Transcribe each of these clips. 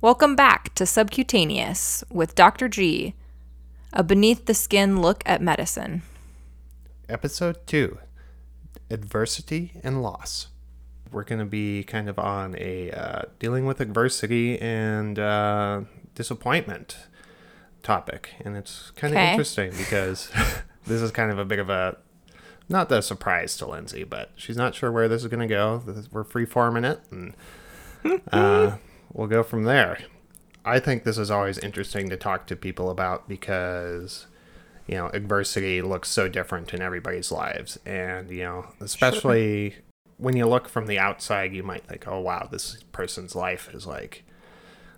Welcome back to Subcutaneous with Dr. G, a beneath the skin look at medicine. Episode 2 Adversity and Loss. We're going to be kind of on a uh, dealing with adversity and uh, disappointment topic. And it's kind of Okay. interesting because this is kind of a bit of a not the surprise to Lindsay, but she's not sure where this is going to go. We're free forming it, and uh, we'll go from there. I think this is always interesting to talk to people about because you know adversity looks so different in everybody's lives, and you know especially when you look from the outside, you might think, "Oh wow, this person's life is like."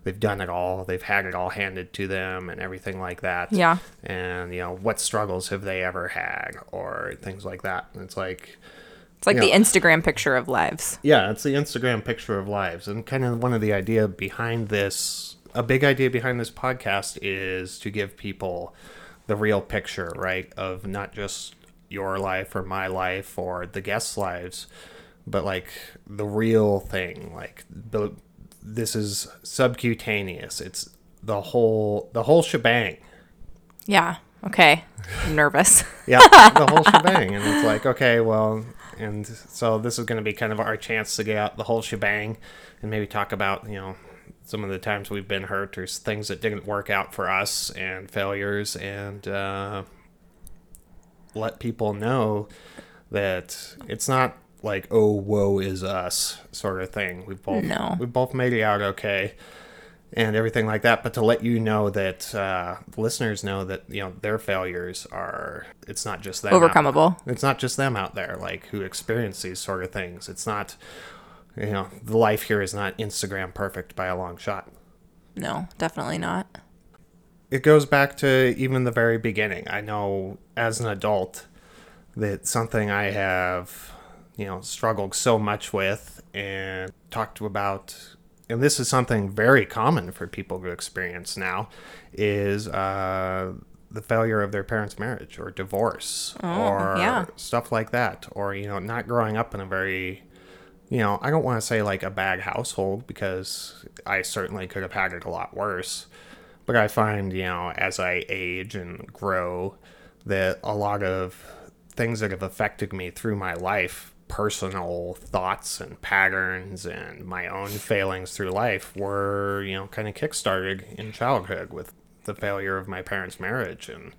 They've done it all. They've had it all handed to them and everything like that Yeah. and you know what struggles have they ever had or things like that and it's like It's like the Instagram picture of lives. yeah it's the instagram picture of lives and kind of one of the idea behind this a big idea behind this podcast is to give people the real picture right of not just your life or my life or the guests lives but like the real thing like the this is subcutaneous it's the whole the whole shebang Yeah. Okay. I'm nervous. yeah, the whole shebang. And it's like, okay, well, and so this is going to be kind of our chance to get out the whole shebang and maybe talk about, you know, some of the times we've been hurt or things that didn't work out for us and failures and uh, let people know that it's not like, oh, woe is us sort of thing. We've both, No. we've both made it out okay and everything like that but to let you know that uh, listeners know that you know their failures are it's not just them out- Overcomeable. it's not just them out there like who experience these sort of things it's not you know the life here is not instagram perfect by a long shot No, definitely not. it goes back to even the very beginning i know as an adult that something i have you know struggled so much with and talked about and this is something very common for people to experience now is uh, the failure of their parents marriage or divorce or yeah. stuff like that or you know not growing up in a very you know i don't want to say like a bad household because i certainly could have had it a lot worse but I find, you know, as I age and grow, that a lot of things that have affected me through my life, personal thoughts and patterns and my own failings through life were, you know, kind of kickstarted in childhood with the failure of my parents' marriage and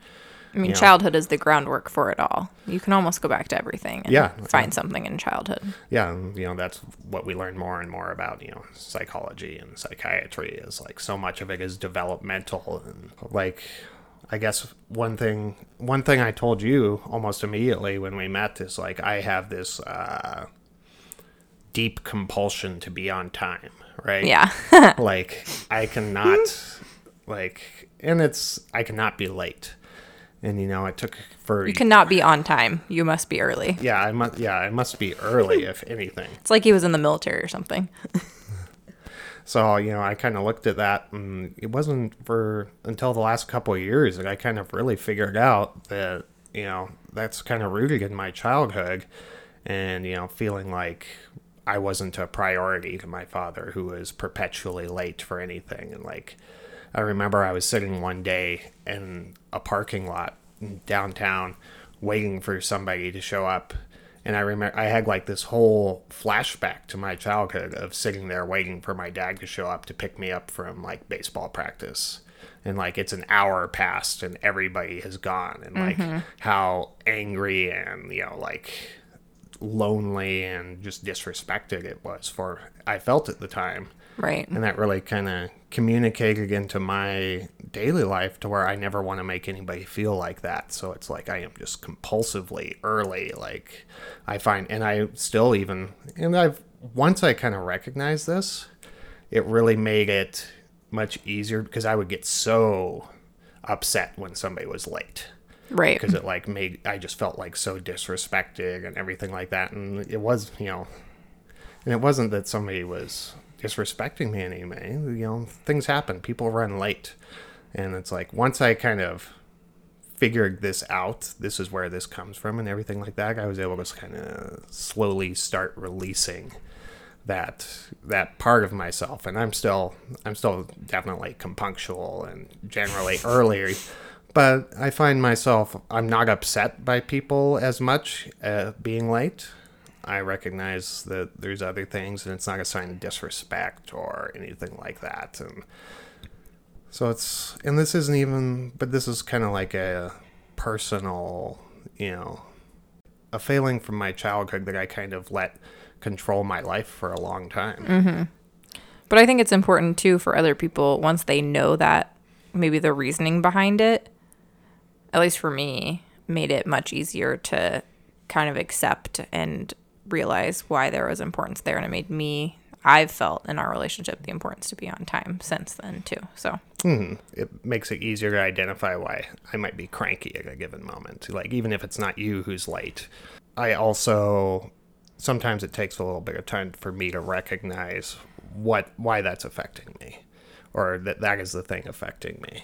I mean, Yeah. childhood is the groundwork for it all. You can almost go back to everything and Yeah. find something in childhood. yeah, you know, that's what we learn more and more about, you know, psychology and psychiatry is like so much of it is developmental and like I guess one thing one thing I told you almost immediately when we met is like I have this uh deep compulsion to be on time, right? Yeah. like I cannot like and it's I cannot be late. And you know, it took for you cannot be on time. You must be early. yeah, I must yeah, I must be early if anything. It's like he was in the military or something. So, you know, I kind of looked at that and it wasn't for until the last couple of years that I kind of really figured out that, you know, that's kind of rooted in my childhood and, you know, feeling like I wasn't a priority to my father who was perpetually late for anything. And like, I remember I was sitting one day in a parking lot downtown waiting for somebody to show up and I remember I had like this whole flashback to my childhood of sitting there waiting for my dad to show up to pick me up from like baseball practice. And like it's an hour past and everybody has gone and like mm-hmm. how angry and you know like lonely and just disrespected it was for I felt at the time Right. and that really kind of communicated into my daily life to where I never want to make anybody feel like that. So it's like I am just compulsively early. Like I find, and I still even, and I've once I kind of recognized this, it really made it much easier because I would get so upset when somebody was late Right. because it like made I just felt like so disrespected and everything like that. And it was, you know, and it wasn't that somebody was disrespecting me in. You know, things happen. People run late, and it's like once I kind of figured this out, this is where this comes from, and everything like that. I was able to kind of slowly start releasing that that part of myself and I'm still I'm still definitely compunctual and generally early but I find myself I'm not upset by people as much uh, being late I recognize that there's other things and it's not a sign of disrespect or anything like that and so it's and this isn't even but this is kind of like a personal you know a failing from my childhood that I kind of let control my life for a long time. Mm-hmm. But I think it's important too for other people once they know that maybe the reasoning behind it, at least for me, made it much easier to kind of accept and realize why there was importance there. And it made me, I've felt in our relationship the importance to be on time since then too. So mm, it makes it easier to identify why I might be cranky at a given moment. Like, even if it's not you who's late. I also sometimes it takes a little bit of time for me to recognize what why that's affecting me or that that is the thing affecting me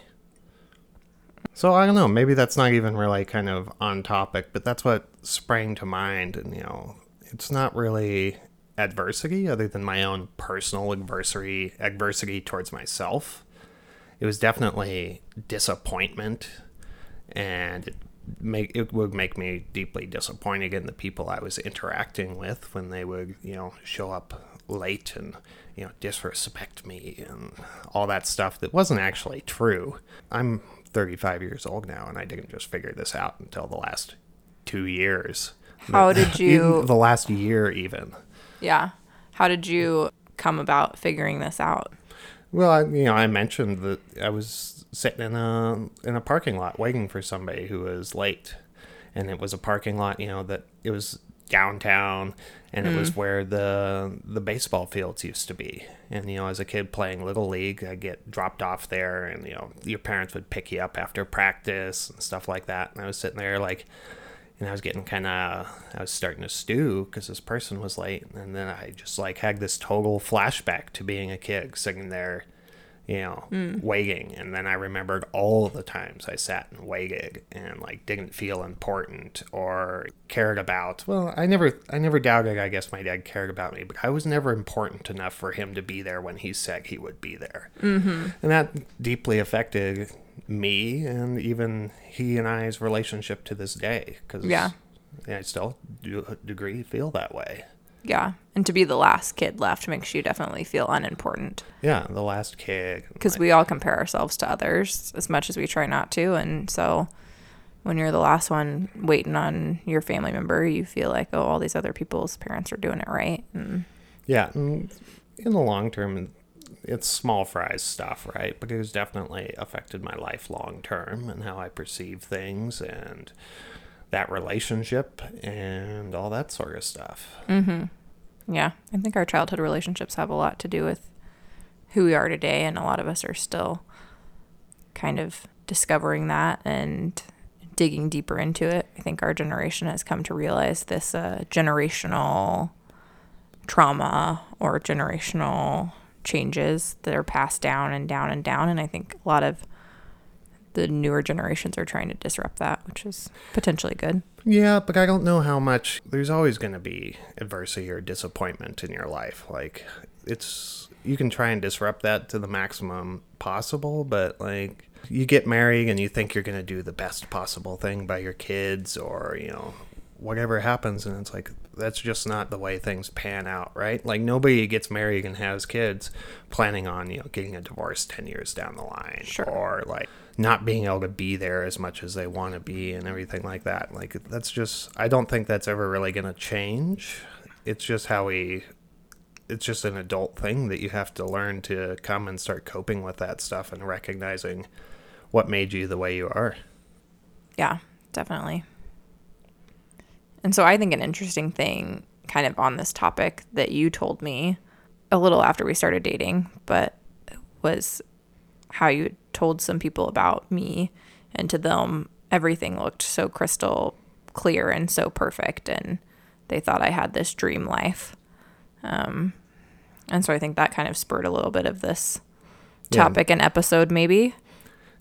so i don't know maybe that's not even really kind of on topic but that's what sprang to mind and you know it's not really adversity other than my own personal adversity adversity towards myself it was definitely disappointment and it make it would make me deeply disappointed in the people I was interacting with when they would, you know, show up late and you know disrespect me and all that stuff that wasn't actually true. I'm 35 years old now and I didn't just figure this out until the last 2 years. How did you the last year even? Yeah. How did you come about figuring this out? Well, I, you know, I mentioned that I was sitting in a in a parking lot waiting for somebody who was late, and it was a parking lot, you know, that it was downtown, and mm. it was mm. where the the baseball fields used to be. And you know, as a kid playing little league, I get dropped off there, and you know, your parents would pick you up after practice and stuff like that. And I was sitting there like and I was getting kind of, I was starting to stew because this person was late. And then I just like had this total flashback to being a kid sitting there you know, mm. waiting. And then I remembered all the times I sat and waited and like didn't feel important or cared about. Well, I never, I never doubted. I guess my dad cared about me, but I was never important enough for him to be there when he said he would be there, mm-hmm. and that deeply affected me and even he and I's relationship to this day. Because yeah, I still do a degree feel that way. Yeah. And to be the last kid left makes you definitely feel unimportant. Yeah, the last kid. Because we all compare ourselves to others as much as we try not to. And so when you're the last one waiting on your family member, you feel like, oh, all these other people's parents are doing it right. And yeah. in the long term, it's small fries stuff, right? But it has definitely affected my life long term and how I perceive things and that relationship and all that sort of stuff. Mm-hmm. Yeah, I think our childhood relationships have a lot to do with who we are today, and a lot of us are still kind of discovering that and digging deeper into it. I think our generation has come to realize this uh, generational trauma or generational changes that are passed down and down and down. And I think a lot of the newer generations are trying to disrupt that, which is potentially good. Yeah, but I don't know how much. There's always going to be adversity or disappointment in your life. Like, it's. You can try and disrupt that to the maximum possible, but like, you get married and you think you're going to do the best possible thing by your kids or, you know, whatever happens and it's like that's just not the way things pan out right like nobody gets married and has kids planning on you know getting a divorce 10 years down the line sure. or like not being able to be there as much as they want to be and everything like that. Like that's just I don't think that's ever really going to change. It's just how we it's just an adult thing that you have to learn to come and start coping with that stuff and recognizing what made you the way you are. Yeah, definitely. And so I think an interesting thing kind of on this topic that you told me a little after we started dating, but was how you told some people about me, and to them, everything looked so crystal clear and so perfect, and they thought I had this dream life. Um, and so I think that kind of spurred a little bit of this topic yeah. and episode, maybe.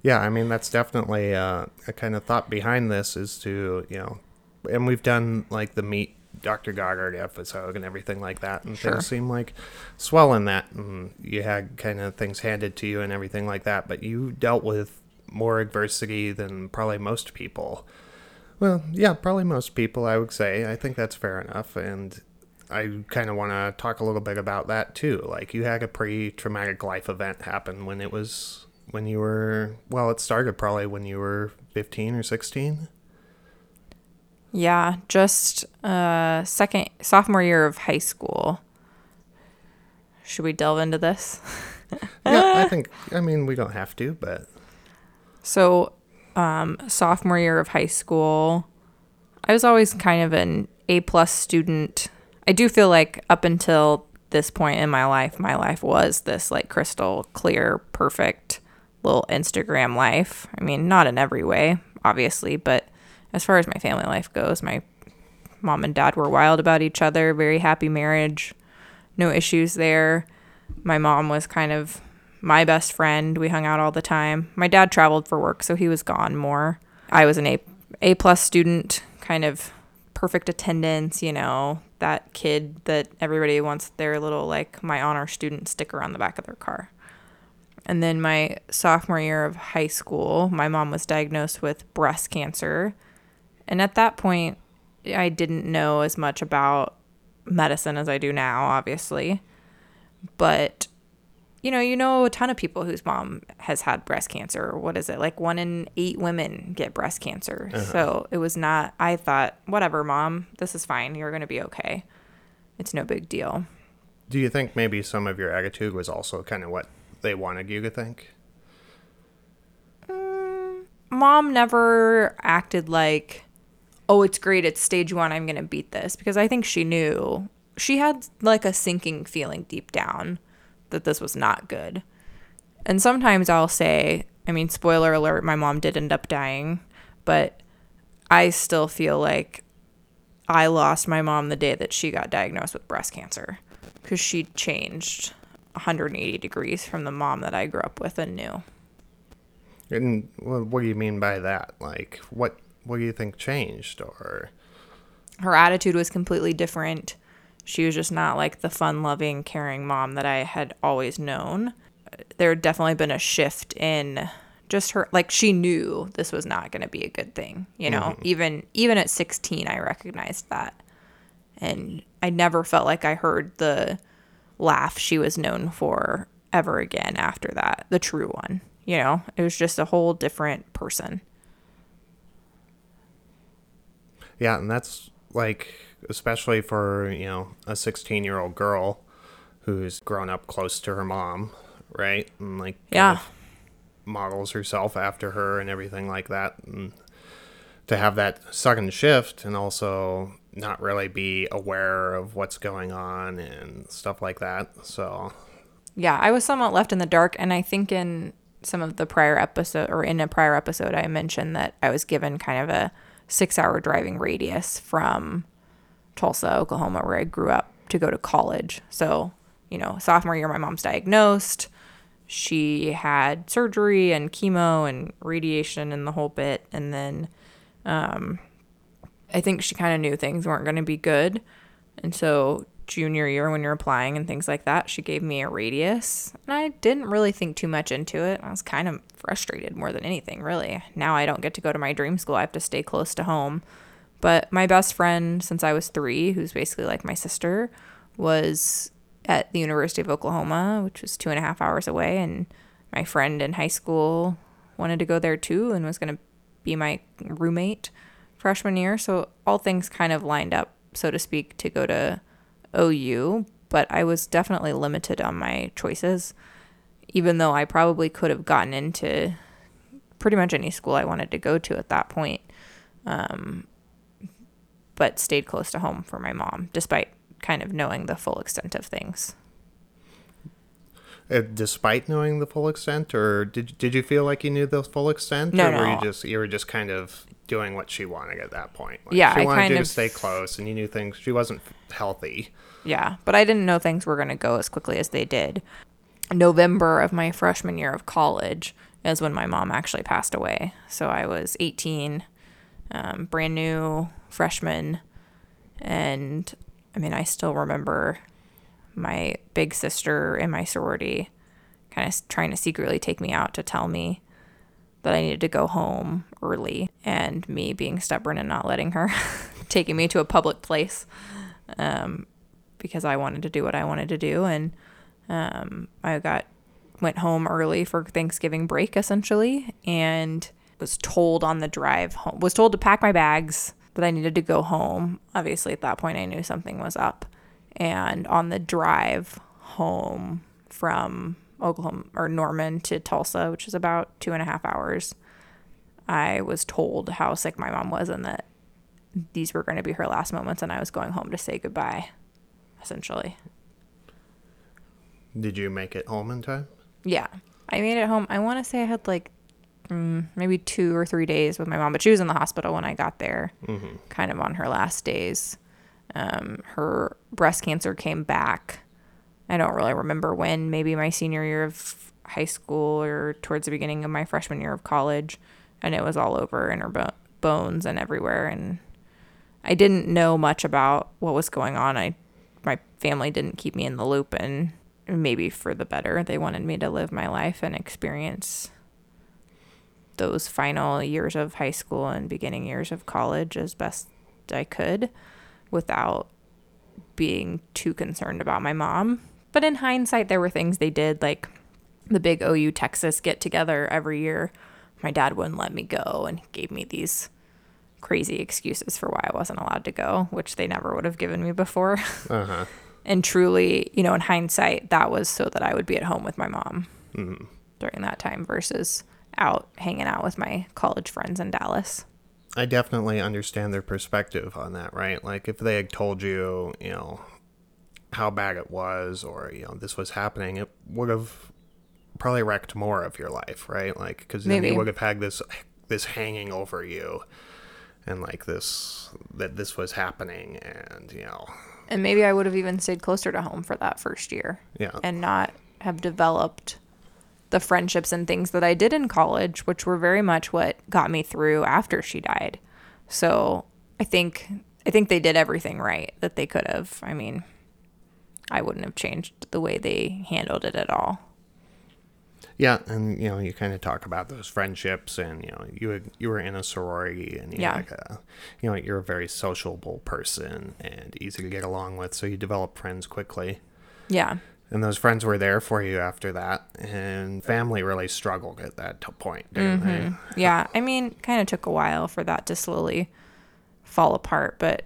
Yeah, I mean that's definitely uh, a kind of thought behind this is to you know, and we've done like the meet Dr. Goddard episode and everything like that, and Sure. things seem like swell in that, and you had kind of things handed to you and everything like that. But you dealt with more adversity than probably most people. Well, yeah, probably most people, I would say. I think that's fair enough, and I kind of want to talk a little bit about that too. Like you had a pretty traumatic life event happen when it was when you were well, it started probably when you were 15 or 16. Yeah, just uh second sophomore year of high school. Should we delve into this? Yeah, I think I mean we don't have to, but So, um, sophomore year of high school, I was always kind of an A plus student. I do feel like up until this point in my life, my life was this like crystal clear, perfect little Instagram life. I mean, not in every way, obviously, but as far as my family life goes, my mom and dad were wild about each other, very happy marriage, no issues there. My mom was kind of my best friend. We hung out all the time. My dad traveled for work, so he was gone more. I was an A A plus student, kind of perfect attendance, you know, that kid that everybody wants their little like my honor student sticker on the back of their car. And then my sophomore year of high school, my mom was diagnosed with breast cancer. And at that point, I didn't know as much about medicine as I do now, obviously. But you know, you know a ton of people whose mom has had breast cancer. What is it? Like one in eight women get breast cancer. Uh-huh. So it was not, I thought, whatever, mom, this is fine. You're going to be okay. It's no big deal. do you think maybe some of your attitude was also kind of what they wanted you to think? Mm, mom never acted like, oh, it's great. It's stage one. I'm going to beat this. Because I think she knew, she had like a sinking feeling deep down that this was not good. And sometimes I'll say, I mean, spoiler alert, my mom did end up dying, but I still feel like I lost my mom the day that she got diagnosed with breast cancer because she changed 180 degrees from the mom that I grew up with and knew. And what do you mean by that? Like what what do you think changed or? Her attitude was completely different. She was just not like the fun loving, caring mom that I had always known. There had definitely been a shift in just her like she knew this was not going to be a good thing you know? Mm-hmm. Even even at 16 i recognized that. And i never felt like i heard the laugh she was known for ever again after that the true one you know? It was just a whole different person Yeah, and that's like especially for, you know, a 16-year-old girl who's grown up close to her mom, right? And like Yeah. models herself after her and everything like that and to have that second shift and also not really be aware of what's going on and stuff like that. So, yeah, I was somewhat left in the dark, and I think in some of the prior episode or in a prior episode, I mentioned that I was given kind of a six-hour driving radius from Tulsa, Oklahoma, where I grew up, to go to college. So, you know, sophomore year, my mom's diagnosed. She had surgery and chemo and radiation and the whole bit, and then um, I think she kind of knew things weren't going to be good. And so, junior year, when you're applying and things like that, she gave me a radius. And I didn't really think too much into it. I was kind of frustrated more than anything, really. Now I don't get to go to my dream school, I have to stay close to home. But my best friend since I was three, who's basically like my sister, was at the University of Oklahoma, which was two and a half hours away. And my friend in high school wanted to go there too and was going to be my roommate freshman year. So all things kind of lined up, so to speak, to go to OU. But I was definitely limited on my choices, even though I probably could have gotten into pretty much any school I wanted to go to at that point. Um, but stayed close to home for my mom, despite kind of knowing the full extent of things. Uh, despite knowing the full extent or did did you feel like you knew the full extent No, or were no. you just you were just kind of doing what she wanted at that point? Like, Yeah, she I wanted kind you of- to stay close and you knew things she wasn't healthy. Yeah, but I didn't know things were going to go as quickly as they did. November of my freshman year of college is when my mom actually passed away. So I was 18, um, brand new freshman, And I mean, I still remember my big sister in my sorority kind of trying to secretly take me out to tell me that I needed to go home early, and me being stubborn and not letting her, taking me to a public place um, because I wanted to do what I wanted to do. And um, I got went home early for Thanksgiving break essentially, and was told on the drive home was told to pack my bags that I needed to go home. Obviously, at that point, I knew something was up. And on the drive home from Oklahoma or Norman to Tulsa, which is about two and a half hours, I was told how sick my mom was and that these were going to be her last moments and I was going home to say goodbye, essentially. Did you make it home in time? Yeah. I made it home. I want to say I had like mm, maybe two or three days with my mom, but she was in the hospital when I got there, mm-hmm. kind of on her last days. Um, her breast cancer came back. I don't really remember when, maybe my senior year of high school or towards the beginning of my freshman year of college. And it was all over in her bo- bones and everywhere. And I didn't know much about what was going on. I, my family didn't keep me in the loop, and maybe for the better. They wanted me to live my life and experience those final years of high school and beginning years of college as best I could without being too concerned about my mom. But in hindsight, there were things they did, like the big OU Texas get together every year. My dad wouldn't let me go and gave me these crazy excuses for why I wasn't allowed to go, which they never would have given me before. Uh-huh. and truly, you know, in hindsight, that was so that I would be at home with my mom mm-hmm. during that time versus out hanging out with my college friends in Dallas. I definitely understand their perspective on that, right? Like if they had told you, you know, how bad it was or, you know, this was happening, it would have probably wrecked more of your life, right? Like because then you would have had this this hanging over you and like this that this was happening and, you know, and maybe I would have even stayed closer to home for that first year. Yeah. And not have developed the friendships and things that I did in college, which were very much what got me through after she died. So I think I think they did everything right that they could have. I mean, I wouldn't have changed the way they handled it at all. Yeah, and you know, you kind of talk about those friendships, and you know, you you were in a sorority, and you yeah, like a, you know, you're a very sociable person and easy to get along with, so you develop friends quickly. Yeah, and those friends were there for you after that and family really struggled at that point mm-hmm. yeah i mean kind of took a while for that to slowly fall apart but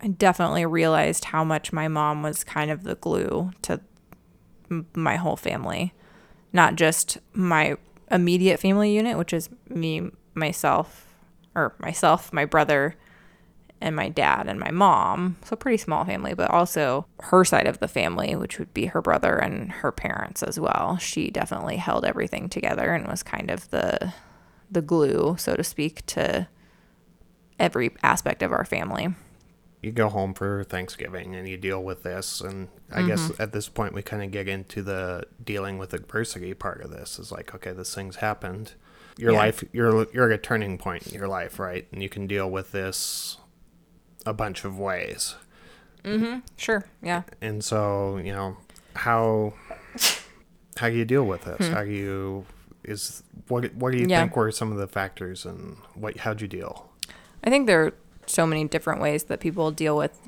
i definitely realized how much my mom was kind of the glue to my whole family not just my immediate family unit which is me myself or myself my brother and my dad and my mom. So pretty small family, but also her side of the family, which would be her brother and her parents as well. She definitely held everything together and was kind of the the glue, so to speak, to every aspect of our family. You go home for Thanksgiving and you deal with this and I mm-hmm. guess at this point we kind of get into the dealing with adversity part of this is like okay, this thing's happened. Your yeah. life you're you're at a turning point in your life, right? And you can deal with this a bunch of ways. Mm-hmm. Sure. Yeah. And so, you know, how how do you deal with this? Hmm. How do you is what what do you yeah. think were some of the factors and what how'd you deal? I think there are so many different ways that people deal with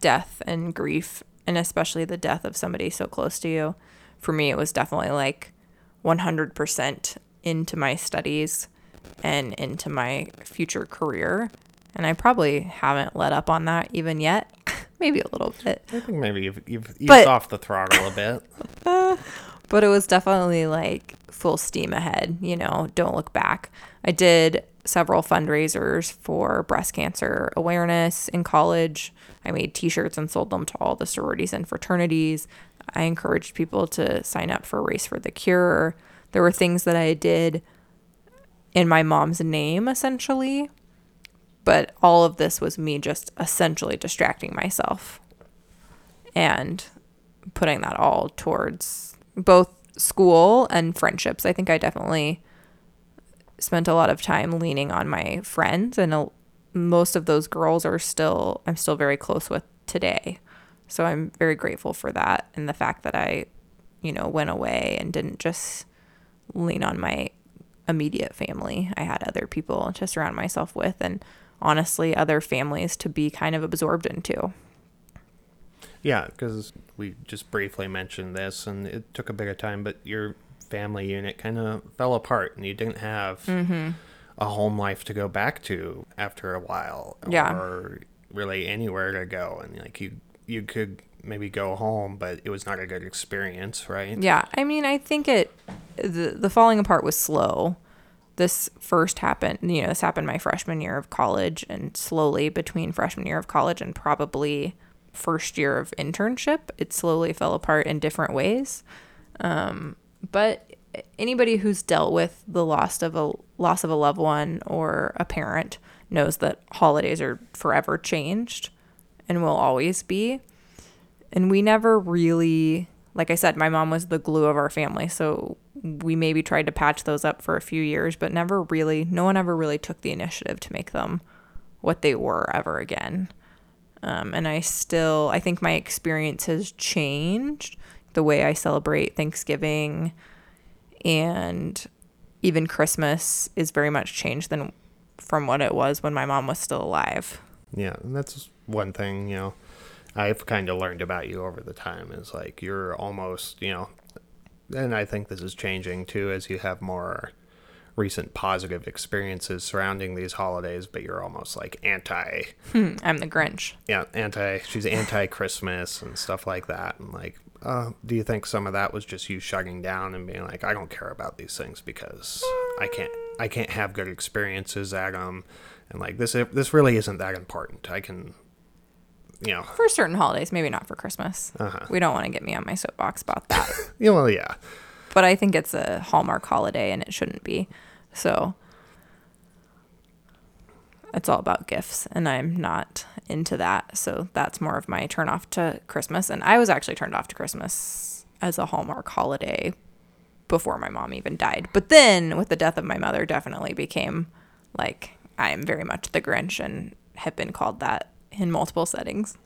death and grief and especially the death of somebody so close to you. For me it was definitely like 100% into my studies and into my future career and I probably haven't let up on that even yet. maybe a little bit. I think maybe you've, you've eased but, off the throttle a bit. but it was definitely like full steam ahead, you know, don't look back. I did several fundraisers for breast cancer awareness in college. I made t shirts and sold them to all the sororities and fraternities. I encouraged people to sign up for Race for the Cure. There were things that I did in my mom's name, essentially, but all of this was me just essentially distracting myself and putting that all towards both school and friendships. I think I definitely spent a lot of time leaning on my friends and most of those girls are still I'm still very close with today. So I'm very grateful for that and the fact that I, you know, went away and didn't just lean on my immediate family. I had other people to surround myself with and honestly other families to be kind of absorbed into. Yeah, because we just briefly mentioned this and it took a bit of time, but your family unit kind of fell apart and you didn't have Mm-hmm. a home life to go back to after a while Yeah. or really anywhere to go and like you you could maybe go home but it was not a good experience right Yeah, I mean, I think it the the falling apart was slow. This first happened, you know, this happened my freshman year of college, and slowly between freshman year of college and probably first year of internship, it slowly fell apart in different ways. Um, but anybody who's dealt with the loss of a loss of a loved one or a parent knows that holidays are forever changed and will always be and we never really like i said my mom was the glue of our family so we maybe tried to patch those up for a few years but never really no one ever really took the initiative to make them what they were ever again. Um, and i still i think my experience has changed the way i celebrate thanksgiving and even christmas is very much changed than from what it was when my mom was still alive. Yeah and that's one thing you know i've kind of learned about you over the time is like you're almost you know and i think this is changing too as you have more recent positive experiences surrounding these holidays but you're almost like anti i'm the grinch yeah, anti. She's anti Christmas and stuff like that. And like, uh, do you think some of that was just you shutting down and being like, I don't care about these things because I can't, I can't have good experiences at them, and like this, this really isn't that important. I can, you know, for certain holidays, maybe not for Christmas. Uh-huh. We don't want to get me on my soapbox about that. know, well, yeah, but I think it's a Hallmark holiday and it shouldn't be. So it's all about gifts and I'm not into that. So that's more of my turn off to Christmas. And I was actually turned off to Christmas as a Hallmark holiday before my mom even died. But then with the death of my mother definitely became like I am very much the Grinch and have been called that in multiple settings.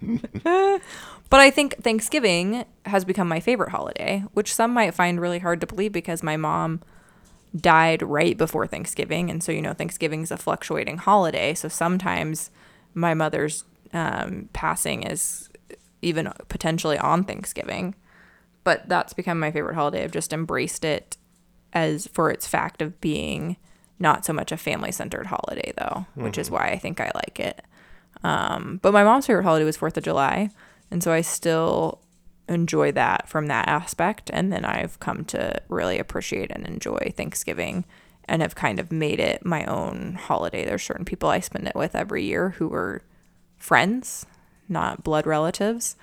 but I think Thanksgiving has become my favorite holiday, which some might find really hard to believe because my mom died right before Thanksgiving. And so, you know, Thanksgiving is a fluctuating holiday. So sometimes my mother's um, passing is even potentially on Thanksgiving. But that's become my favorite holiday. I've just embraced it as for its fact of being not so much a family centered holiday, though, which is why I think I like it. Um, but my mom's favorite holiday was Fourth of July, and so I still enjoy that from that aspect. And then I've come to really appreciate and enjoy Thanksgiving, and have kind of made it my own holiday. There's certain people I spend it with every year who are friends, not blood relatives,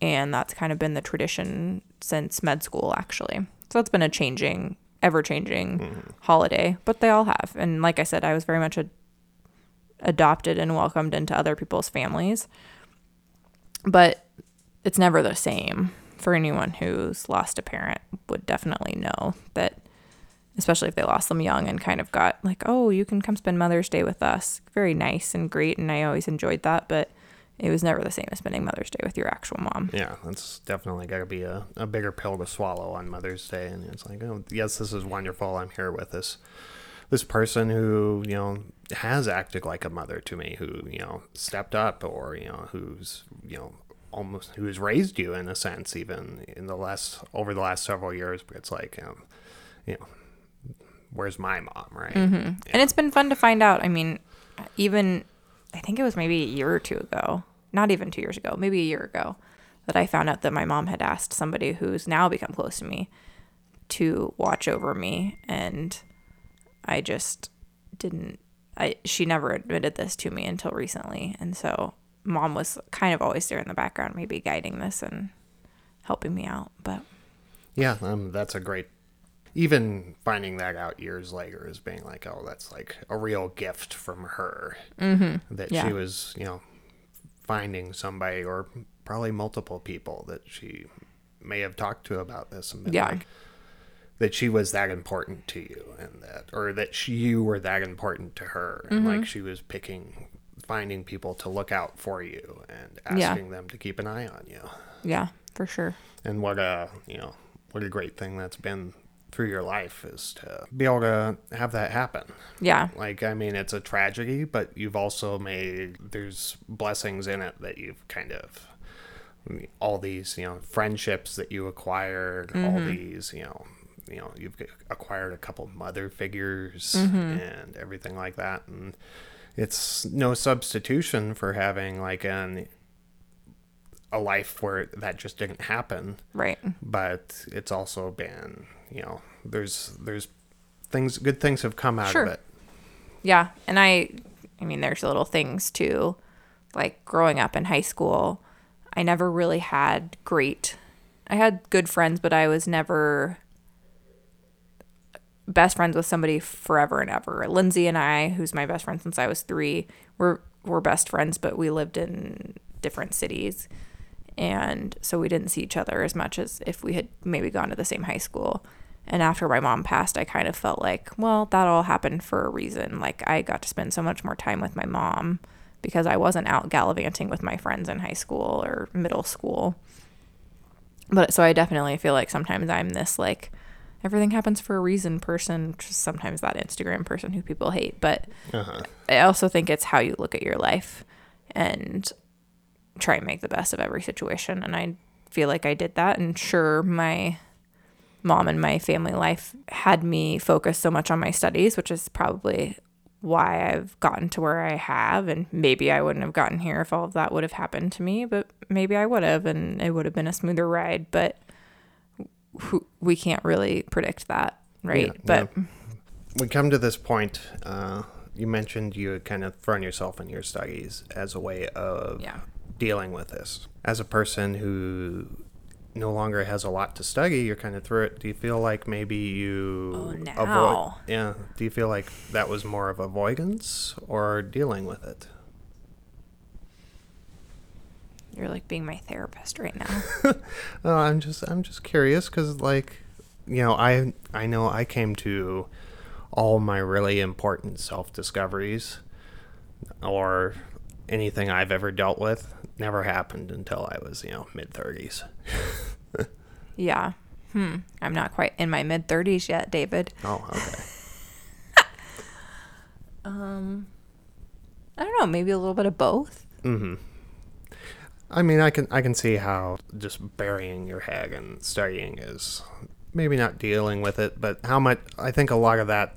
and that's kind of been the tradition since med school, actually. So it's been a changing, ever changing holiday, but they all have. And like I said, I was very much a adopted and welcomed into other people's families. But it's never the same. For anyone who's lost a parent would definitely know that especially if they lost them young and kind of got like, "Oh, you can come spend Mother's Day with us." Very nice and great and I always enjoyed that, but it was never the same as spending Mother's Day with your actual mom. yeah. That's definitely got to be a, a bigger pill to swallow on Mother's Day. And it's like, oh, yes, this is wonderful. I'm here with this this person who you know has acted like a mother to me, who you know stepped up, or you know who's you know almost who's raised you in a sense, even in the last over the last several years. But it's like, um, you know, where's my mom, right? And it's been fun to find out. I mean, even I think it was maybe a year or two ago, not even two years ago, maybe a year ago, that I found out that my mom had asked somebody who's now become close to me to watch over me. And I just didn't, I, she never admitted this to me until recently. And so mom was kind of always there in the background, maybe guiding this and helping me out. But Yeah, um, that's a great. Even finding that out years later is being like, oh, that's like a real gift from her. Mm-hmm. That Yeah. she was, you know, finding somebody or probably multiple people that she may have talked to about this and been Yeah. like, that she was that important to you and that or that she, you were that important to her and mm-hmm. like she was picking finding people to look out for you and Yeah. asking them to keep an eye on you Yeah, for sure. and what a you know what a great thing that's been through your life is to be able to have that happen Yeah. like i mean it's a tragedy but you've also made there's blessings in it that you've kind of all these you know friendships that you acquired all mm-hmm. these you know you know you've acquired a couple mother figures mm-hmm. and everything like that and it's no substitution for having like an a life where that just didn't happen Right. but it's also been you know there's there's things good things have come out Sure. of it Yeah, and I I mean there's little things too. Like growing up in high school, I never really had great I had good friends, but I was never best friends with somebody forever and ever. Lindsay and I, who's my best friend since I was 3, we're we're best friends, but we lived in different cities. And so we didn't see each other as much as if we had maybe gone to the same high school. And after my mom passed, I kind of felt like, well, that all happened for a reason. Like I got to spend so much more time with my mom because I wasn't out gallivanting with my friends in high school or middle school. But so I definitely feel like sometimes I'm this like everything happens for a reason person, just sometimes that Instagram person who people hate. But uh-huh. I also think it's how you look at your life and try and make the best of every situation. And I feel like I did that. And sure, my mom and my family life had me focus so much on my studies, which is probably why I've gotten to where I have. And maybe I wouldn't have gotten here if all of that would have happened to me, but maybe I would have, and it would have been a smoother ride. But who, we can't really predict that, right? Yeah, but we come to this point uh, you mentioned you had kind of thrown yourself in your studies as a way of yeah. dealing with this. As a person who no longer has a lot to study you're kind of through it. Do you feel like maybe you Oh, avoid yeah. Do you feel like that was more of avoidance or dealing with it You're like being my therapist right now. I'm just I'm just curious because like you know I I know I came to all my really important self discoveries or anything I've ever dealt with never happened until I was you know mid thirties. Yeah. Hmm. I'm not quite in my mid 30s yet, David. Oh, okay. Um, I don't know. Maybe a little bit of both. Mm-hmm. I mean, I can I can see how just burying your head and studying is maybe not dealing with it, but how much I think a lot of that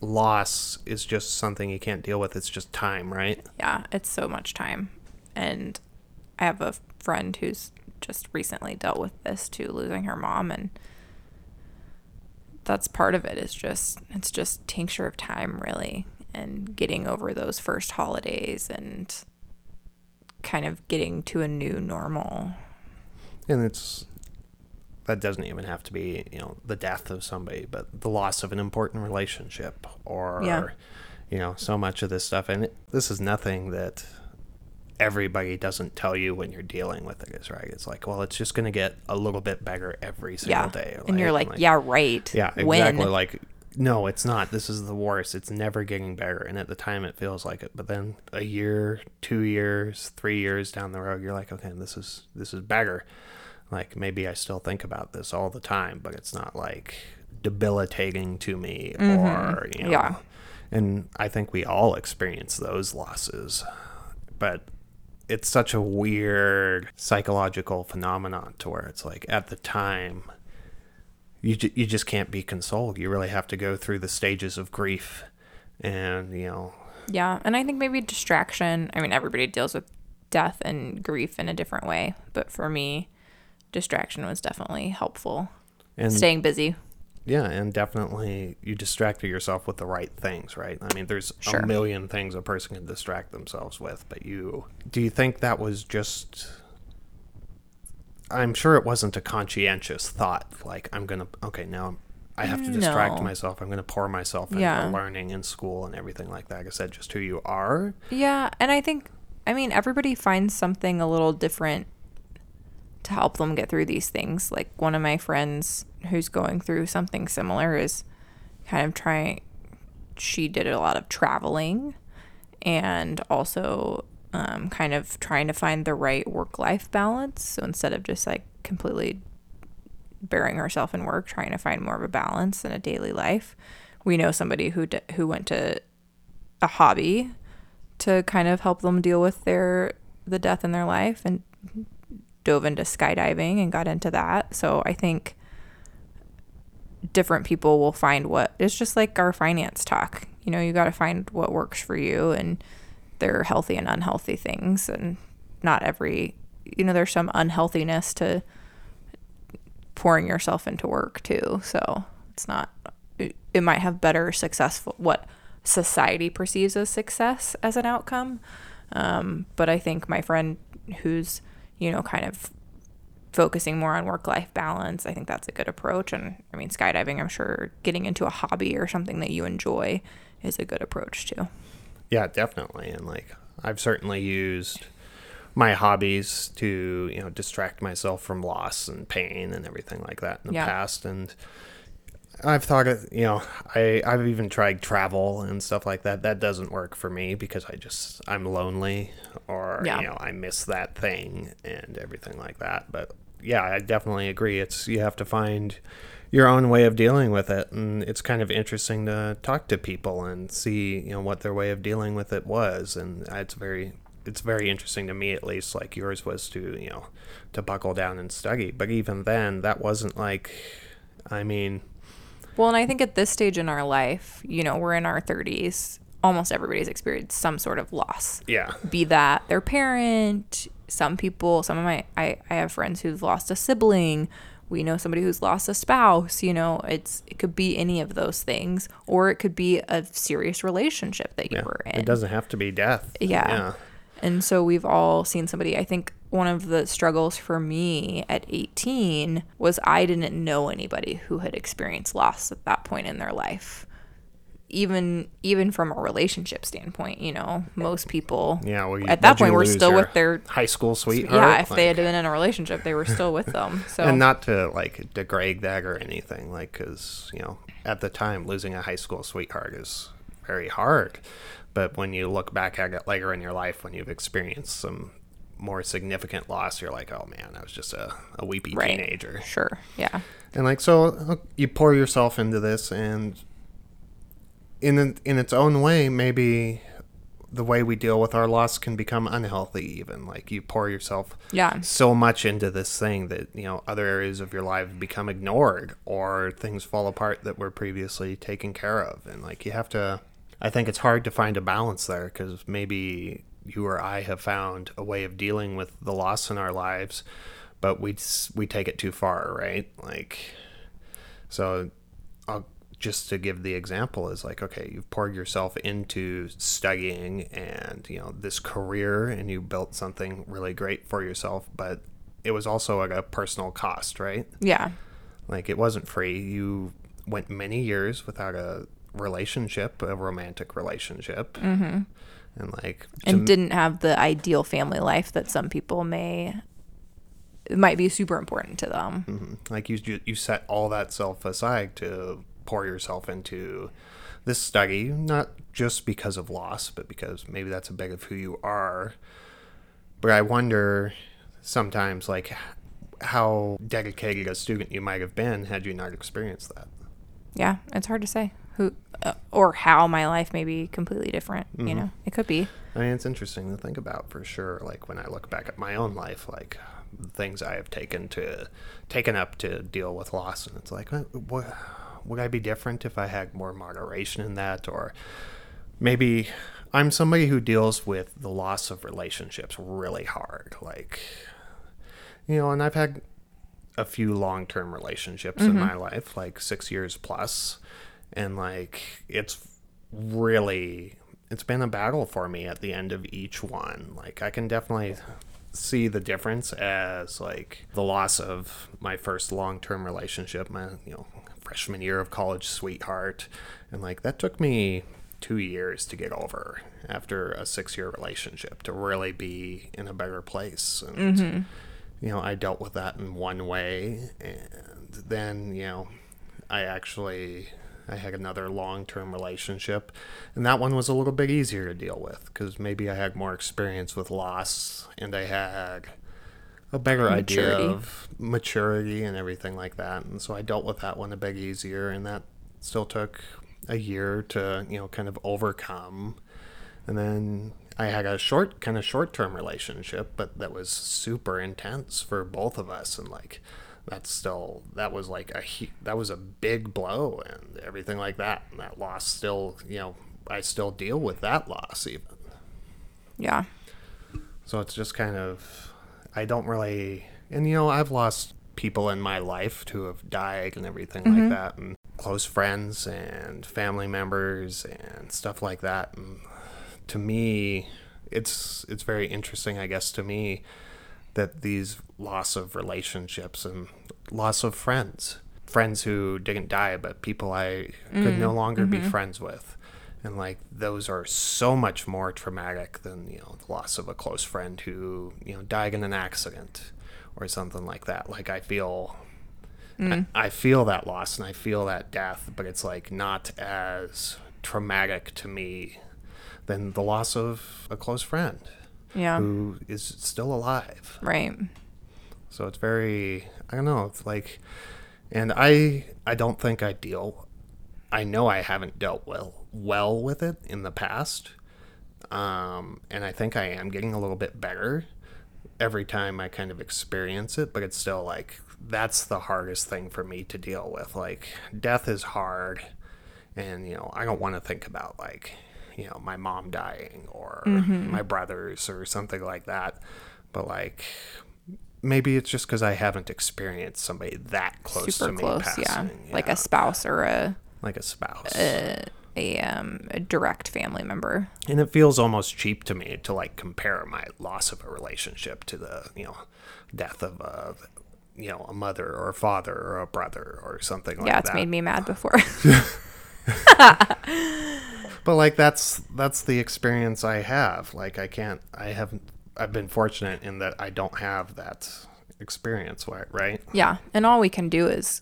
loss is just something you can't deal with. It's just time, right? Yeah, it's so much time. And I have a friend who's just recently dealt with this too, losing her mom. And that's part of it is just, it's just tincture of time, really. And getting over those first holidays and kind of getting to a new normal. And it's that doesn't even have to be, you know, the death of somebody, but the loss of an important relationship or Yeah. you know, so much of this stuff and it, this is nothing that everybody doesn't tell you when you're dealing with it is right. It's like, well, it's just going to get a little bit better every single Yeah. day. And you're right? like, yeah, right. Yeah, When? exactly. Like, no, it's not. This is the worst. It's never getting better. And at the time, it feels like it. But then a year, two years, three years down the road, you're like, okay, this is this is better. Like maybe I still think about this all the time, but it's not like debilitating to me or you know. Mm-hmm. Yeah. And I think we all experience those losses, but it's such a weird psychological phenomenon to where it's like at the time you ju- you just can't be consoled. You really have to go through the stages of grief, and you know, Yeah, and I think maybe distraction. I mean, everybody deals with death and grief in a different way, but for me, distraction was definitely helpful. and Staying busy. yeah, and definitely you distracted yourself with the right things, right? I mean, there's Sure. a million things a person can distract themselves with, but you do you think that was just? I'm sure it wasn't a conscientious thought. Like I'm gonna okay now. I have to distract No. myself. I'm to pour myself into Yeah. learning in school and everything like that. Like I said, just who you are. Yeah, and I think I mean everybody finds something a little different to help them get through these things. Like one of my friends who's going through something similar is kind of trying she did a lot of traveling and also um, kind of trying to find the right work life balance. So instead of just like completely burying herself in work, trying to find more of a balance in a daily life. We know somebody who d- who went to a hobby to kind of help them deal with their the death in their life and dove into skydiving and got into that. So I think different people will find what it's just like our finance talk. You know, you got to find what works for you and there are healthy and unhealthy things and not every you know there's some unhealthiness to pouring yourself into work too. So it's not, it, it might have better successful, what society perceives as success as an outcome. Um, but I think my friend who's, you know, kind of focusing more on work life balance, I think that's a good approach. And I mean, skydiving, I'm sure getting into a hobby or something that you enjoy is a good approach too. Yeah, definitely. And like, I've certainly used my hobbies to you know distract myself from loss and pain and everything like that in the yeah. past and I've thought of you know I I've even tried travel and stuff like that that doesn't work for me because I just I'm lonely or yeah. you know I miss that thing and everything like that but yeah I definitely agree it's you have to find your own way of dealing with it. And it's kind of interesting to talk to people and see you know what their way of dealing with it was. And it's very it's very interesting to me at least like yours was to you know to buckle down and study. But even then that wasn't like i mean well and i think at this stage in our life you know we're in our 30s almost everybody's experienced some sort of loss. Yeah. Be that their parent some people some of my i, I have friends who've lost a sibling we know somebody who's lost a spouse you know it's it could be any of those things or it could be a serious relationship that you yeah. were in it doesn't have to be death yeah. yeah and so we've all seen somebody. I think one of the struggles for me at 18 was I didn't know anybody who had experienced loss at that point in their life. Even even from a relationship standpoint, you know, most people yeah, well, you, at that point were still with their high school sweetheart. Yeah, if like, they had been in a relationship, they were still with them. So and not to like degrade that or anything, like because you know at the time losing a high school sweetheart is very hard. But when you look back at it later in your life, when you've experienced some more significant loss, you're like, oh man, I was just a, a weepy right. teenager. Sure. Yeah. And like, so you pour yourself into this, and in in its own way, maybe the way we deal with our loss can become unhealthy even. Like you pour yourself yeah. so much into this thing that you know other areas of your life become ignored or things fall apart that were previously taken care of. And like you have to I think it's hard to find a balance there because maybe you or I have found a way of dealing with the loss in our lives, but we we take it too far, right? Like, so just to give the example is like, okay, you've poured yourself into studying and you know this career, and you built something really great for yourself, but it was also at a personal cost, right? Yeah. Like it wasn't free. You went many years without a relationship, a romantic relationship. Mm-hmm. And like, and didn't have the ideal family life that some people may might be super important to them. Mm-hmm. Like you, you set all that self aside to pour yourself into this study, not just because of loss, but because maybe that's a bit of who you are. But I wonder sometimes, like, how dedicated a student you might have been had you not experienced that. Yeah, it's hard to say who uh, or how my life may be completely different. Mm-hmm. You know, it could be. I mean, it's interesting to think about for sure. Like when I look back at my own life, like things I have taken to taken up to deal with loss, and it's like, what, would I be different if I had more moderation in that, or maybe I'm somebody who deals with the loss of relationships really hard, like you know, and I've had a few long term relationships mm-hmm. in my life, like six years plus and like it's really it's been a battle for me at the end of each one like i can definitely see the difference as like the loss of my first long-term relationship my you know freshman year of college sweetheart. And like that took me two years to get over after a six-year relationship to really be in a better place. And mm-hmm. you know i dealt with that in one way. And then you know, I actually I had another long term relationship, and that one was a little bit easier to deal with because maybe I had more experience with loss and I had a better idea of maturity and everything like that. And so I dealt with that one a bit easier, and that still took a year to, you know, kind of overcome. And then I had a short, kind of short term relationship, but that was super intense for both of us. And like, that's still, that was like a, that was a big blow and everything like that. And that loss still, you know, I still deal with that loss even. Yeah. So it's just kind of, I don't really, and you know, I've lost people in my life who have died and everything like mm-hmm. that, and close friends and family members and stuff like that. And to me, it's it's very interesting, I guess, to me that these loss of relationships and loss of friends, friends who didn't die, but people I could no mm-hmm. longer be mm-hmm. friends with. And like those are so much more traumatic than, you know, the loss of a close friend who, you know, died in an accident or something like that. Like I feel I, mm. I feel that loss and I feel that death, but it's like not as traumatic to me than the loss of a close friend Yeah. who is still alive. Right. So it's very I don't know, it's like and I I don't think I deal I know I haven't dealt well well with it in the past. Um and I think I am getting a little bit better every time I kind of experience it, but it's still like that's the hardest thing for me to deal with. Like death is hard and you know, I don't want to think about like, you know, my mom dying or my brothers or something like that. But like maybe it's just because I haven't experienced somebody that close Super to me close. passing. yeah. Like a spouse or a, like a spouse. a, um, a direct family member. and it feels almost cheap to me to like compare my loss of a relationship to the you know death of a you know a mother or a father or a brother or something like that. yeah. It's that. made me mad before. But like that's that's the experience I have. Like I can't I haven't I've been fortunate in that I don't have that experience, right? Yeah. And all we can do is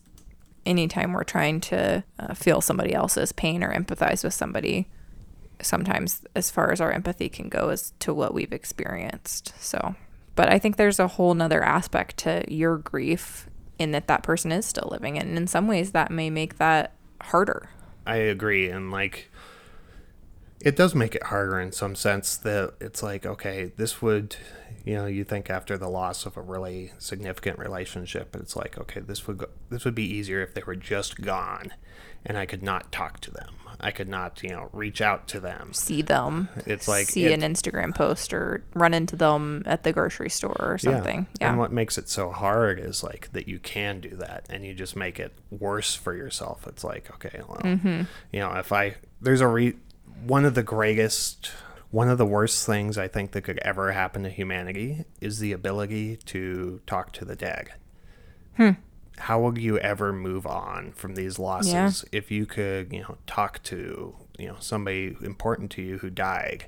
anytime we're trying to uh, feel somebody else's pain or empathize with somebody, sometimes as far as our empathy can go is to what we've experienced. So, but I think there's a whole nother aspect to your grief in that that person is still living. And in some ways, that may make that harder. I agree and like it does make it harder in some sense that it's like okay this would you know you think after the loss of a really significant relationship it's like okay this would go, this would be easier if they were just gone and I could not talk to them I could not you know reach out to them See them, It's like see it- an Instagram post or run into them at the grocery store or something. Yeah. And what makes it so hard is like that you can do that and you just make it worse for yourself. It's like, okay, well, Mm-hmm. you know, if I, there's a re, one of the greatest, one of the worst things I think that could ever happen to humanity is the ability to talk to the dead. Hmm. How will you ever move on from these losses if you could, you know, talk to, you know, somebody important to you who died?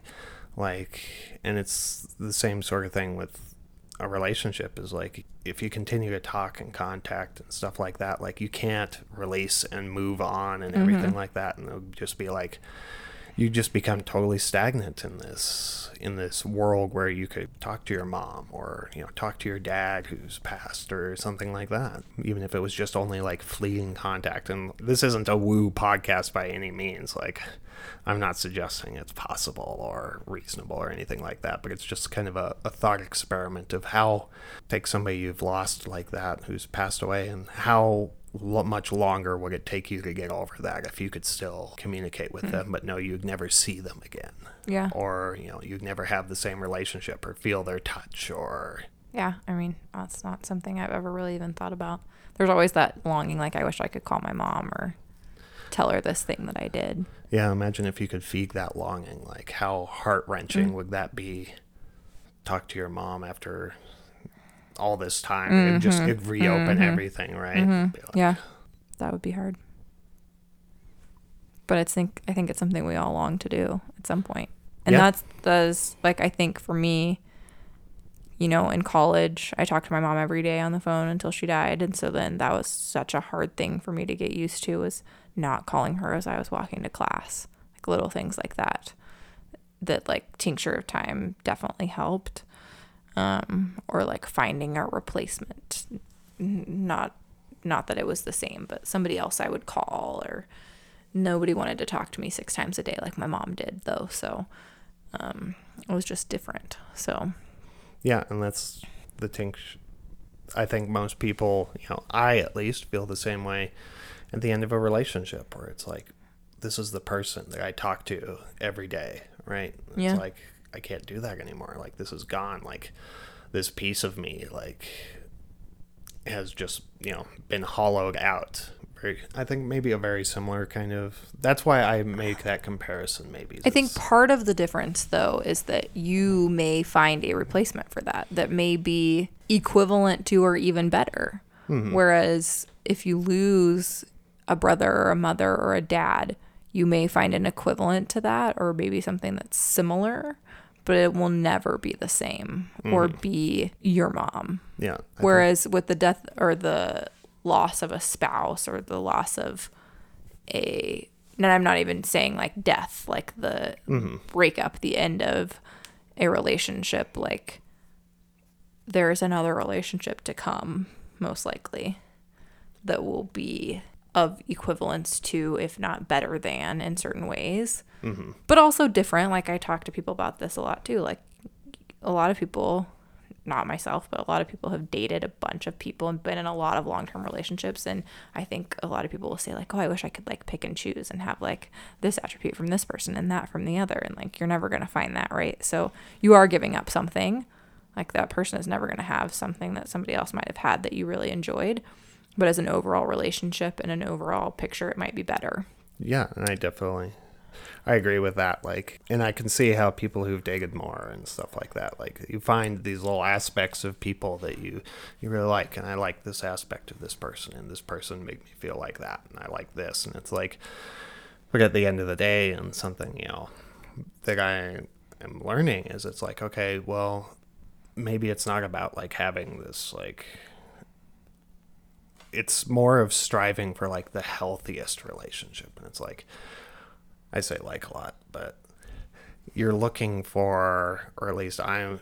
Like, and it's the same sort of thing with a relationship is like if you continue to talk and contact and stuff like that, like you can't release and move on and mm-hmm. everything like that, and it'll just be like you just become totally stagnant in this in this world where you could talk to your mom or you know talk to your dad who's passed or something like that even if it was just only like fleeting contact. And this isn't a woo podcast by any means. Like i'm not suggesting it's possible or reasonable or anything like that but it's just kind of a, a thought experiment of how take somebody you've lost like that who's passed away and how much longer would it take you to get over that if you could still communicate with them but no you'd never see them again Yeah. or you know you'd never have the same relationship or feel their touch or Yeah, I mean, that's not something I've ever really even thought about. There's always that longing, like, I wish I could call my mom or tell her this thing that I did. yeah imagine if you could feed that longing like how heart-wrenching mm. would that be talk to your mom after all this time and just mm-hmm. it'd reopen mm-hmm. everything right mm-hmm. Be like, Yeah, that would be hard. But I think I think it's something we all long to do at some point, and that's does like I think for me, you know, in college, I talked to my mom every day on the phone until she died. And so then that was such a hard thing for me to get used to was not calling her as I was walking to class. Like little things like that. That like tincture of time definitely helped. Um, or like finding a replacement. Not not that it was the same, but somebody else I would call or nobody wanted to talk to me six times a day like my mom did though. So um, it was just different. So yeah, and that's the thing. I think most people, you know, I at least feel the same way at the end of a relationship where it's like, this is the person that I talk to every day, right? It's Yeah. like, I can't do that anymore. Like, this is gone. Like, this piece of me, like, has just, you know, been hollowed out. I think maybe a very similar kind of. That's why I make that comparison, maybe. I think part of the difference, though, is that you may find a replacement for that that may be equivalent to or even better. Mm-hmm. Whereas if you lose a brother or a mother or a dad, you may find an equivalent to that or maybe something that's similar, but it will never be the same or mm-hmm. be your mom. yeah. I think- Whereas with the death or the loss of a spouse or the loss of a, and I'm not even saying like death, like the mm-hmm. breakup, the end of a relationship, like there's another relationship to come, most likely, that will be of equivalence to, if not better than, in certain ways, mm-hmm. but also different. Like I talk to people about this a lot too. Like a lot of people, not myself, but a lot of people have dated a bunch of people and been in a lot of long term relationships. And I think a lot of people will say, like, oh, I wish I could like pick and choose and have like this attribute from this person and that from the other. And like, you're never going to find that, right? So you are giving up something. Like, that person is never going to have something that somebody else might have had that you really enjoyed. But as an overall relationship and an overall picture, it might be better. Yeah, and I definitely I agree with that. Like and I can see how people who've dated more and stuff like that, like you find these little aspects of people that you you really like and I like this aspect of this person and this person made me feel like that and I like this and it's like but at the end of the day and something, you know, that I am learning is it's like, okay, well, maybe it's not about like having this like it's more of striving for like the healthiest relationship. And it's like i say like a lot but you're looking for or at least i'm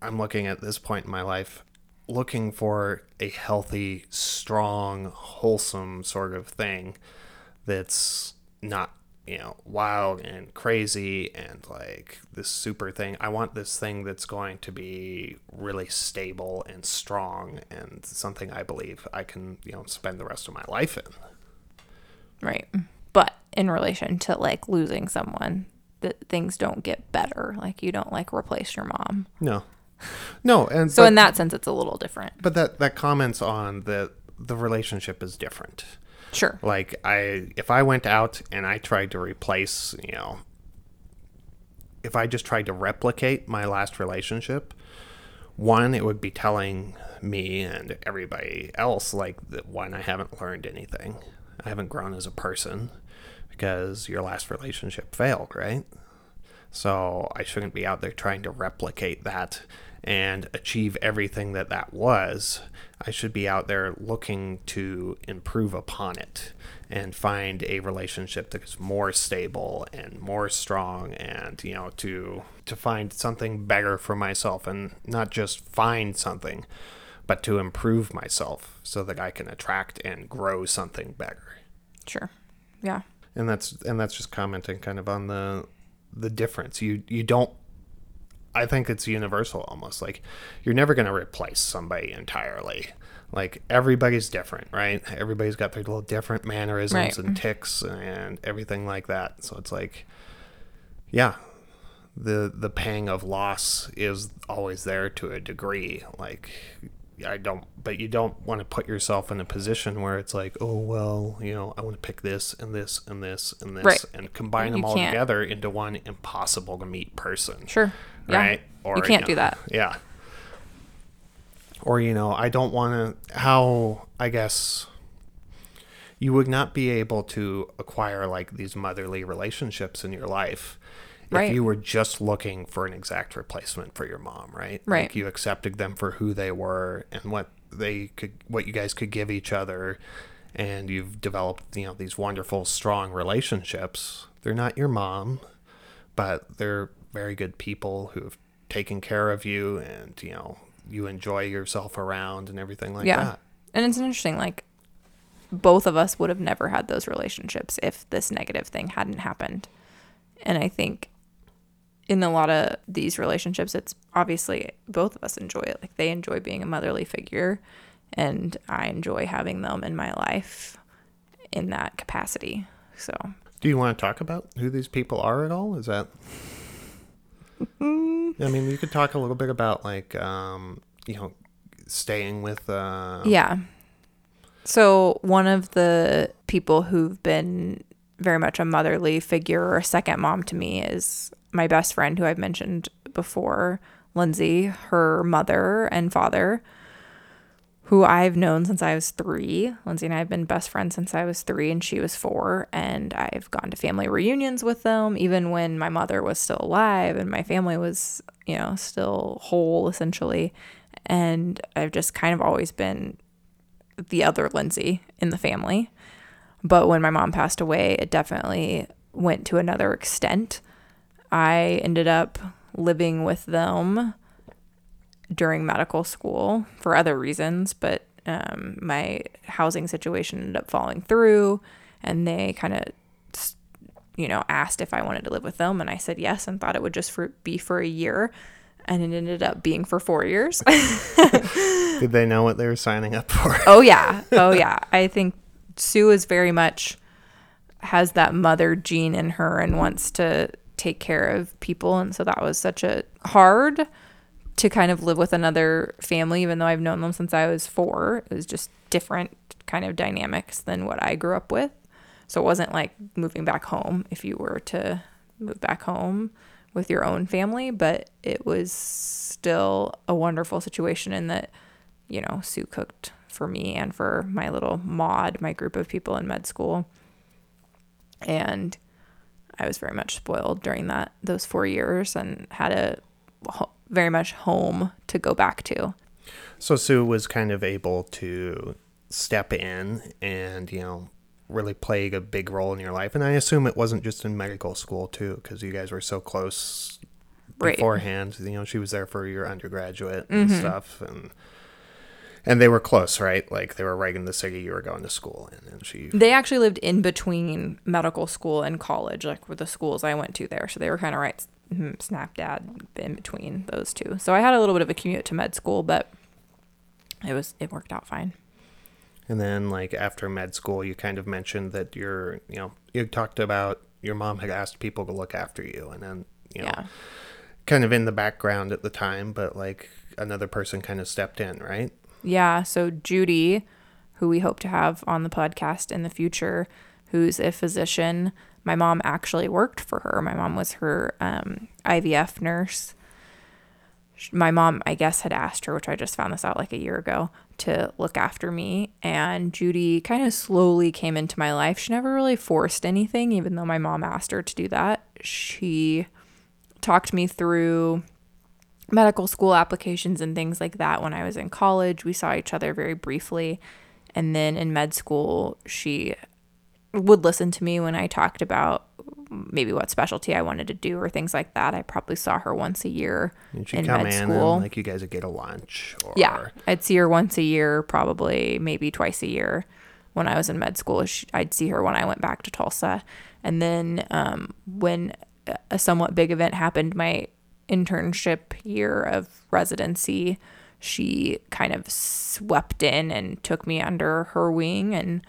i'm looking at this point in my life looking for a healthy strong wholesome sort of thing that's not you know wild and crazy and like this super thing i want this thing that's going to be really stable and strong and something i believe i can you know spend the rest of my life in Right. But in relation to like losing someone, that things don't get better. Like you don't like replace your mom. no no and So but, in that sense, it's a little different. but that that comments on that the relationship is different Sure. Like I if I went out and I tried to replace, you know, if I just tried to replicate my last relationship, one it would be telling me and everybody else like that one I haven't learned anything. I haven't grown as a person because your last relationship failed, right? So I shouldn't be out there trying to replicate that and achieve everything that that was. I should be out there looking to improve upon it and find a relationship that is more stable and more strong and you know to to find something better for myself and not just find something but to improve myself so that I can attract and grow something better Sure. Yeah. and that's and that's just commenting kind of on the the difference you you don't i think it's universal almost like you're never going to replace somebody entirely like everybody's different right everybody's got their little different mannerisms Right. and ticks and everything like that so it's like yeah the the pang of loss is always there to a degree like I don't but you don't want to put yourself in a position where it's like oh well you know I want to pick this and this and this and this Right. and combine them You all can't. together into one impossible to meet person Sure. Yeah. right you can't know, do that. yeah or you know I don't want to how I guess you would not be able to acquire like these motherly relationships in your life Right. if you were just looking for an exact replacement for your mom, right? Right. Like you accepted them for who they were and what they could, what you guys could give each other, and you've developed, you know, these wonderful, strong relationships. They're not your mom, but they're very good people who've taken care of you, and you know, you enjoy yourself around and everything like yeah. that. And it's interesting, like, both of us would have never had those relationships if this negative thing hadn't happened. And I think in a lot of these relationships, it's obviously both of us enjoy it. Like, they enjoy being a motherly figure, and I enjoy having them in my life in that capacity. So, Do you want to talk about who these people are at all? Is that? Mm. I mean, you could talk a little bit about like, um, you know, staying with. Uh, Yeah. So one of the people who've been very much a motherly figure or a second mom to me is my best friend who I've mentioned before, Lindsay, her mother and father, who I've known since I was three. Lindsay and I have been best friends since I was three and she was four. And I've gone to family reunions with them, even when my mother was still alive and my family was, you know, still whole essentially. And I've just kind of always been the other Lindsay in the family. But when my mom passed away, it definitely went to another extent. I ended up living with them during medical school for other reasons, but um, my housing situation ended up falling through, and they kind of, you know, asked if I wanted to live with them, and I said yes, and thought it would just for, be for a year, and it ended up being for four years. Did they know what they were signing up for? Oh yeah. Oh yeah. I think Sue is very much has that mother gene in her and wants to take care of people and so that was such a hard to kind of live with another family even though I've known them since I was 4. It was just different kind of dynamics than what I grew up with. So it wasn't like moving back home if you were to move back home with your own family, but it was still a wonderful situation in that you know, Sue cooked for me and for my little mod, my group of people in med school. And I was very much spoiled during that those 4 years and had a very much home to go back to. So Sue was kind of able to step in and you know really play a big role in your life, and I assume it wasn't just in medical school too, because you guys were so close Right. beforehand. You know, she was there for your undergraduate and mm-hmm. stuff, and and they were close, right? Like they were right in the city you were going to school in, and she. They actually lived in between medical school and college, like with the schools I went to there. So they were kind of right Hmm, snap dab in between those two. So I had a little bit of a commute to med school, but it was it worked out fine. And then, like after med school, you kind of mentioned that you're, you know, you talked about your mom had asked people to look after you, and then, you know, Yeah. kind of in the background at the time, but like another person kind of stepped in, right? Yeah. So Judy, who we hope to have on the podcast in the future, who's a physician. My mom actually worked for her. My mom was her um, IVF nurse. My mom, I guess, had asked her, which I just found this out like a year ago, to look after me. And Judy kind of slowly came into my life. She never really forced anything, even though my mom asked her to do that. She talked me through medical school applications and things like that when I was in college. We saw each other very briefly. And then in med school, she would listen to me when I talked about maybe what specialty I wanted to do or things like that. I probably saw her once a year And she'd in come med in school. and like you guys would get a lunch or Yeah, I'd see her once a year, probably maybe twice a year. When I was in med school, She- I'd see her when I went back to Tulsa, and then um, when a somewhat big event happened, my internship year of residency, she kind of swept in and took me under her wing, and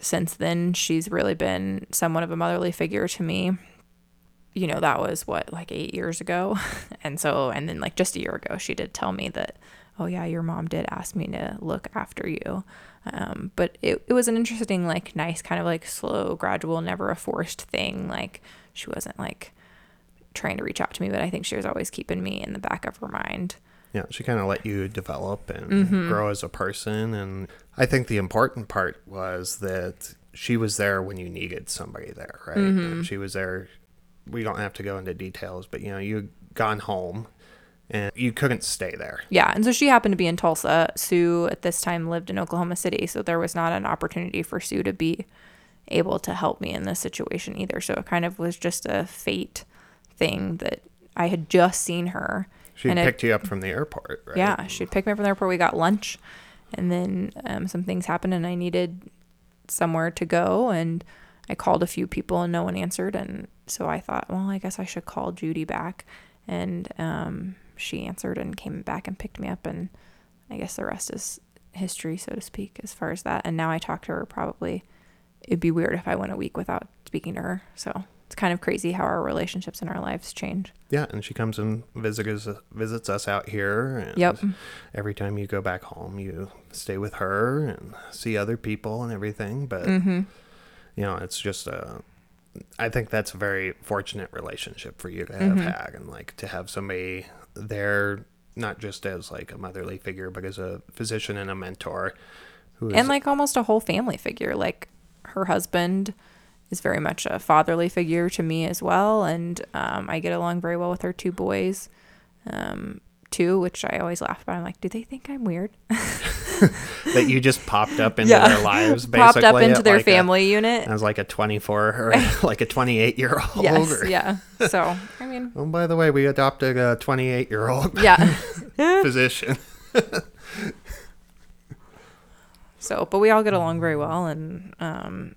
since then, she's really been somewhat of a motherly figure to me you know, that was what, like eight years ago. And so, and then like just a year ago, she did tell me that, oh, yeah, your mom did ask me to look after you. Um, but it, it was an interesting, like, nice, kind of like slow, gradual, never a forced thing. Like, she wasn't like trying to reach out to me, but I think she was always keeping me in the back of her mind. Yeah, she kind of let you develop and Mm-hmm. grow as a person. And I think the important part was that she was there when you needed somebody there, right? Mm-hmm. She was there we don't have to go into details, but you know, you had gone home and you couldn't stay there. Yeah, and so she happened to be in Tulsa. Sue at this time lived in Oklahoma City, so there was not an opportunity for Sue to be able to help me in this situation either. So it kind of was just a fate thing that I had just seen her. She and it- picked you up from the airport, right? Yeah, She picked me up from the airport. We got lunch, and then um, some things happened, and I needed somewhere to go. And I called a few people, and no one answered. And so I thought, well, I guess I should call Judy back. And um, she answered and came back and picked me up. And I guess the rest is history, so to speak, as far as that. And now I talk to her probably. It'd be weird if I went a week without speaking to her. So it's kind of crazy how our relationships and our lives change. Yeah, and she comes and visits visits us out here. And Yep. Every time you go back home, you stay with her and see other people and everything. But Mm-hmm. you know, it's just a. I think that's a very fortunate relationship for you to have Mm-hmm. had, and like to have somebody there, not just as like a motherly figure, but as a physician and a mentor. Who is and like almost a whole family figure like her husband is very much a fatherly figure to me as well and um, i get along very well with her two boys um, too which i always laugh about i'm like do they think i'm weird that you just popped up into Yeah. their lives, basically popped up into their like a- family unit as like a 24 or like a 28 year old. yes yeah so i mean Oh, by the way, we adopted a 28 year old yeah physician. So, but we all get along very well, and um,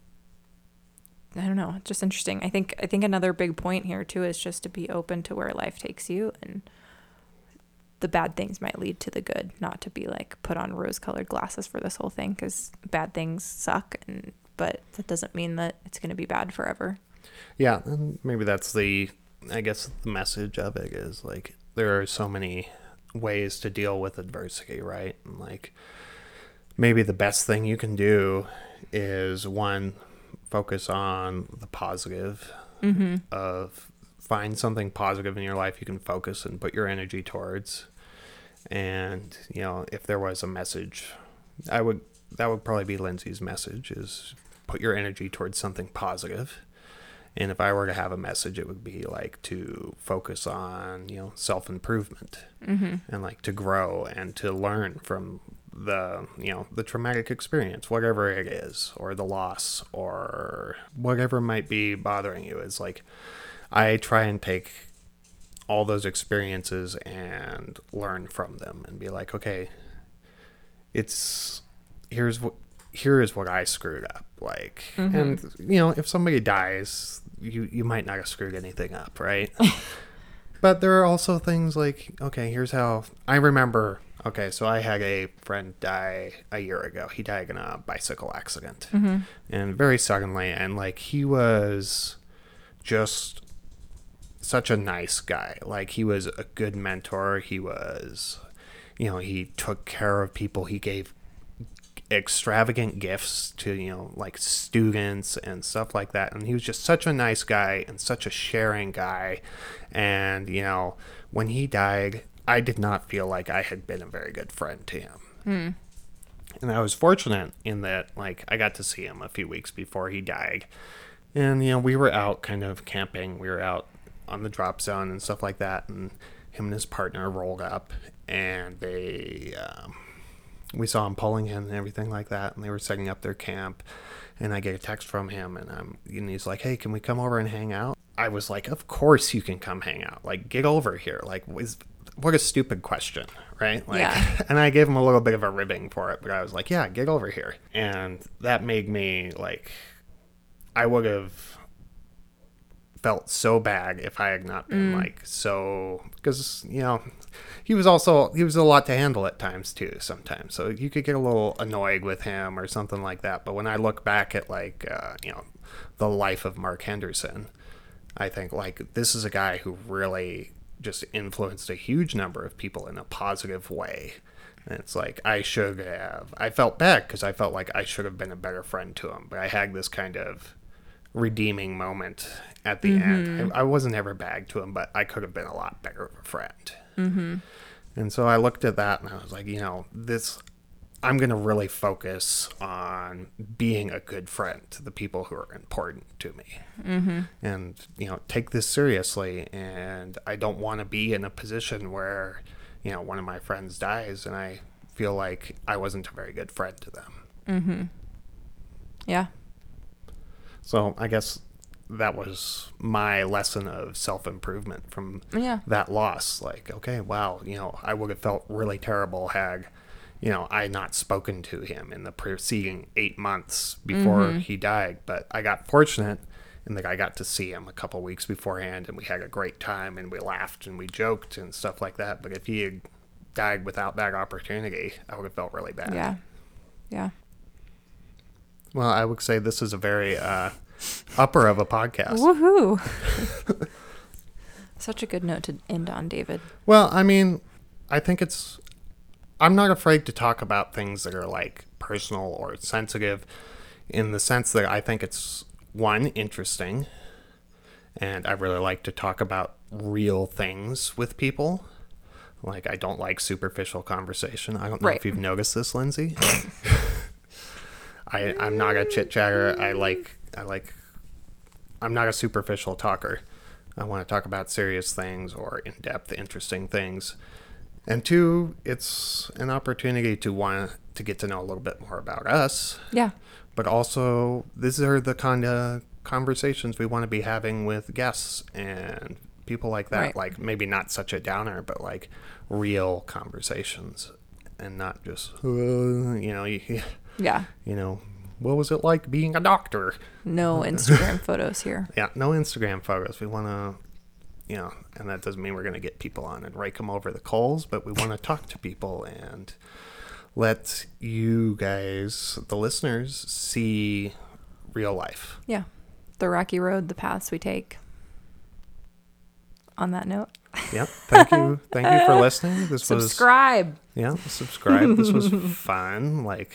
I don't know, just interesting. I think I think another big point here too is just to be open to where life takes you, and the bad things might lead to the good. Not to be like put on rose-colored glasses for this whole thing, because bad things suck, and but that doesn't mean that it's going to be bad forever. Yeah, and maybe that's the, I guess the message of it is like there are so many ways to deal with adversity, right? And like maybe the best thing you can do is one, focus on the positive mm-hmm. of find something positive in your life you can focus and put your energy towards. And, you know, if there was a message, I would, that would probably be Lindsay's message is put your energy towards something positive. And if I were to have a message, it would be like to focus on, you know, self improvement mm-hmm. and like to grow and to learn from the, you know, the traumatic experience, whatever it is, or the loss, or whatever might be bothering you. Is like, I try and take all those experiences and learn from them and be like, okay, it's here's what here is what I screwed up. Like, mm-hmm. and you know, if somebody dies, you you might not have screwed anything up, right? but there are also things like, okay, here's how I remember. Okay, so I had a friend die a year ago. He died in a bicycle accident, mm-hmm. and very suddenly, and like he was just such a nice guy. Like he was a good mentor. He was, you know, he took care of people. He gave extravagant gifts to, you know, like students and stuff like that. And he was just such a nice guy and such a sharing guy. And, you know, when he died, I did not feel like I had been a very good friend to him. And I was fortunate in that, like, I got to see him a few weeks before he died. And, you know, we were out kind of camping. We were out on the drop zone and stuff like that. And him and his partner rolled up and they, um, we saw him pulling in and everything like that. And they were setting up their camp. And I get a text from him and, um, and he's like, hey, can we come over and hang out? I was like, of course you can come hang out. Like, get over here. Like, was, what a stupid question, right? Like, Yeah. and I gave him a little bit of a ribbing for it, but I was like, yeah, get over here. And that made me like, I would have felt so bad if I had not been like so because you know he was also he was a lot to handle at times too sometimes so you could get a little annoyed with him or something like that but when I look back at like uh, you know the life of Mark Henderson I think like this is a guy who really just influenced a huge number of people in a positive way and it's like I should have I felt bad because I felt like I should have been a better friend to him but I had this kind of redeeming moment at the end. I, I wasn't ever bad to him, but I could have been a lot better of a friend. Mm-hmm. And so I looked at that and I was like, you know, this, I'm going to really focus on being a good friend to the people who are important to me. Mm-hmm. And, you know, take this seriously. And I don't want to be in a position where, you know, one of my friends dies and I feel like I wasn't a very good friend to them. Mhm. Yeah. So I guess that was my lesson of self improvement from Yeah. that loss. Like, okay, wow, you know, I would have felt really terrible had, you know, I had not spoken to him in the preceding eight months before he died. But I got fortunate and that I got to see him a couple weeks beforehand and we had a great time and we laughed and we joked and stuff like that. But if he had died without that opportunity, I would have felt really bad. Yeah. Yeah. Well, I would say this is a very uh, upper of a podcast. Woohoo. Such a good note to end on, David. Well, I mean, I think it's. I'm not afraid to talk about things that are like personal or sensitive in the sense that I think it's one, interesting. And I really like to talk about real things with people. Like, I don't like superficial conversation. I don't know Right. if you've noticed this, Lindsay. I, I'm not a chit chatter. I like, I like, I'm not a superficial talker. I want to talk about serious things or in depth, interesting things. And two, it's an opportunity to want to get to know a little bit more about us, Yeah. but also these are the kind of conversations we want to be having with guests and people like that. Right. Like maybe not such a downer, but like real conversations and not just, uh, you know, you, Yeah. you know, what was it like being a doctor? No Instagram photos here. Yeah, no Instagram photos. We want to, you know, and that doesn't mean we're going to get people on and rake them over the coals, but we want to talk to people and let you guys, the listeners, see real life. Yeah. The rocky road, the paths we take. On that note, Yep. Thank you. Thank you for listening. This was subscribe. yeah, subscribe. This was fun. Like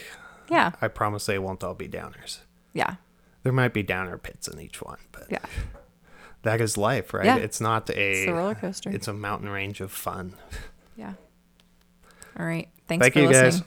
Yeah. I promise they won't all be downers. Yeah. There might be downer pits in each one, but Yeah. That is life, right? Yeah. It's not a It's the roller coaster. it's a mountain range of fun. yeah. All right. Thanks Thank for you, listening. guys.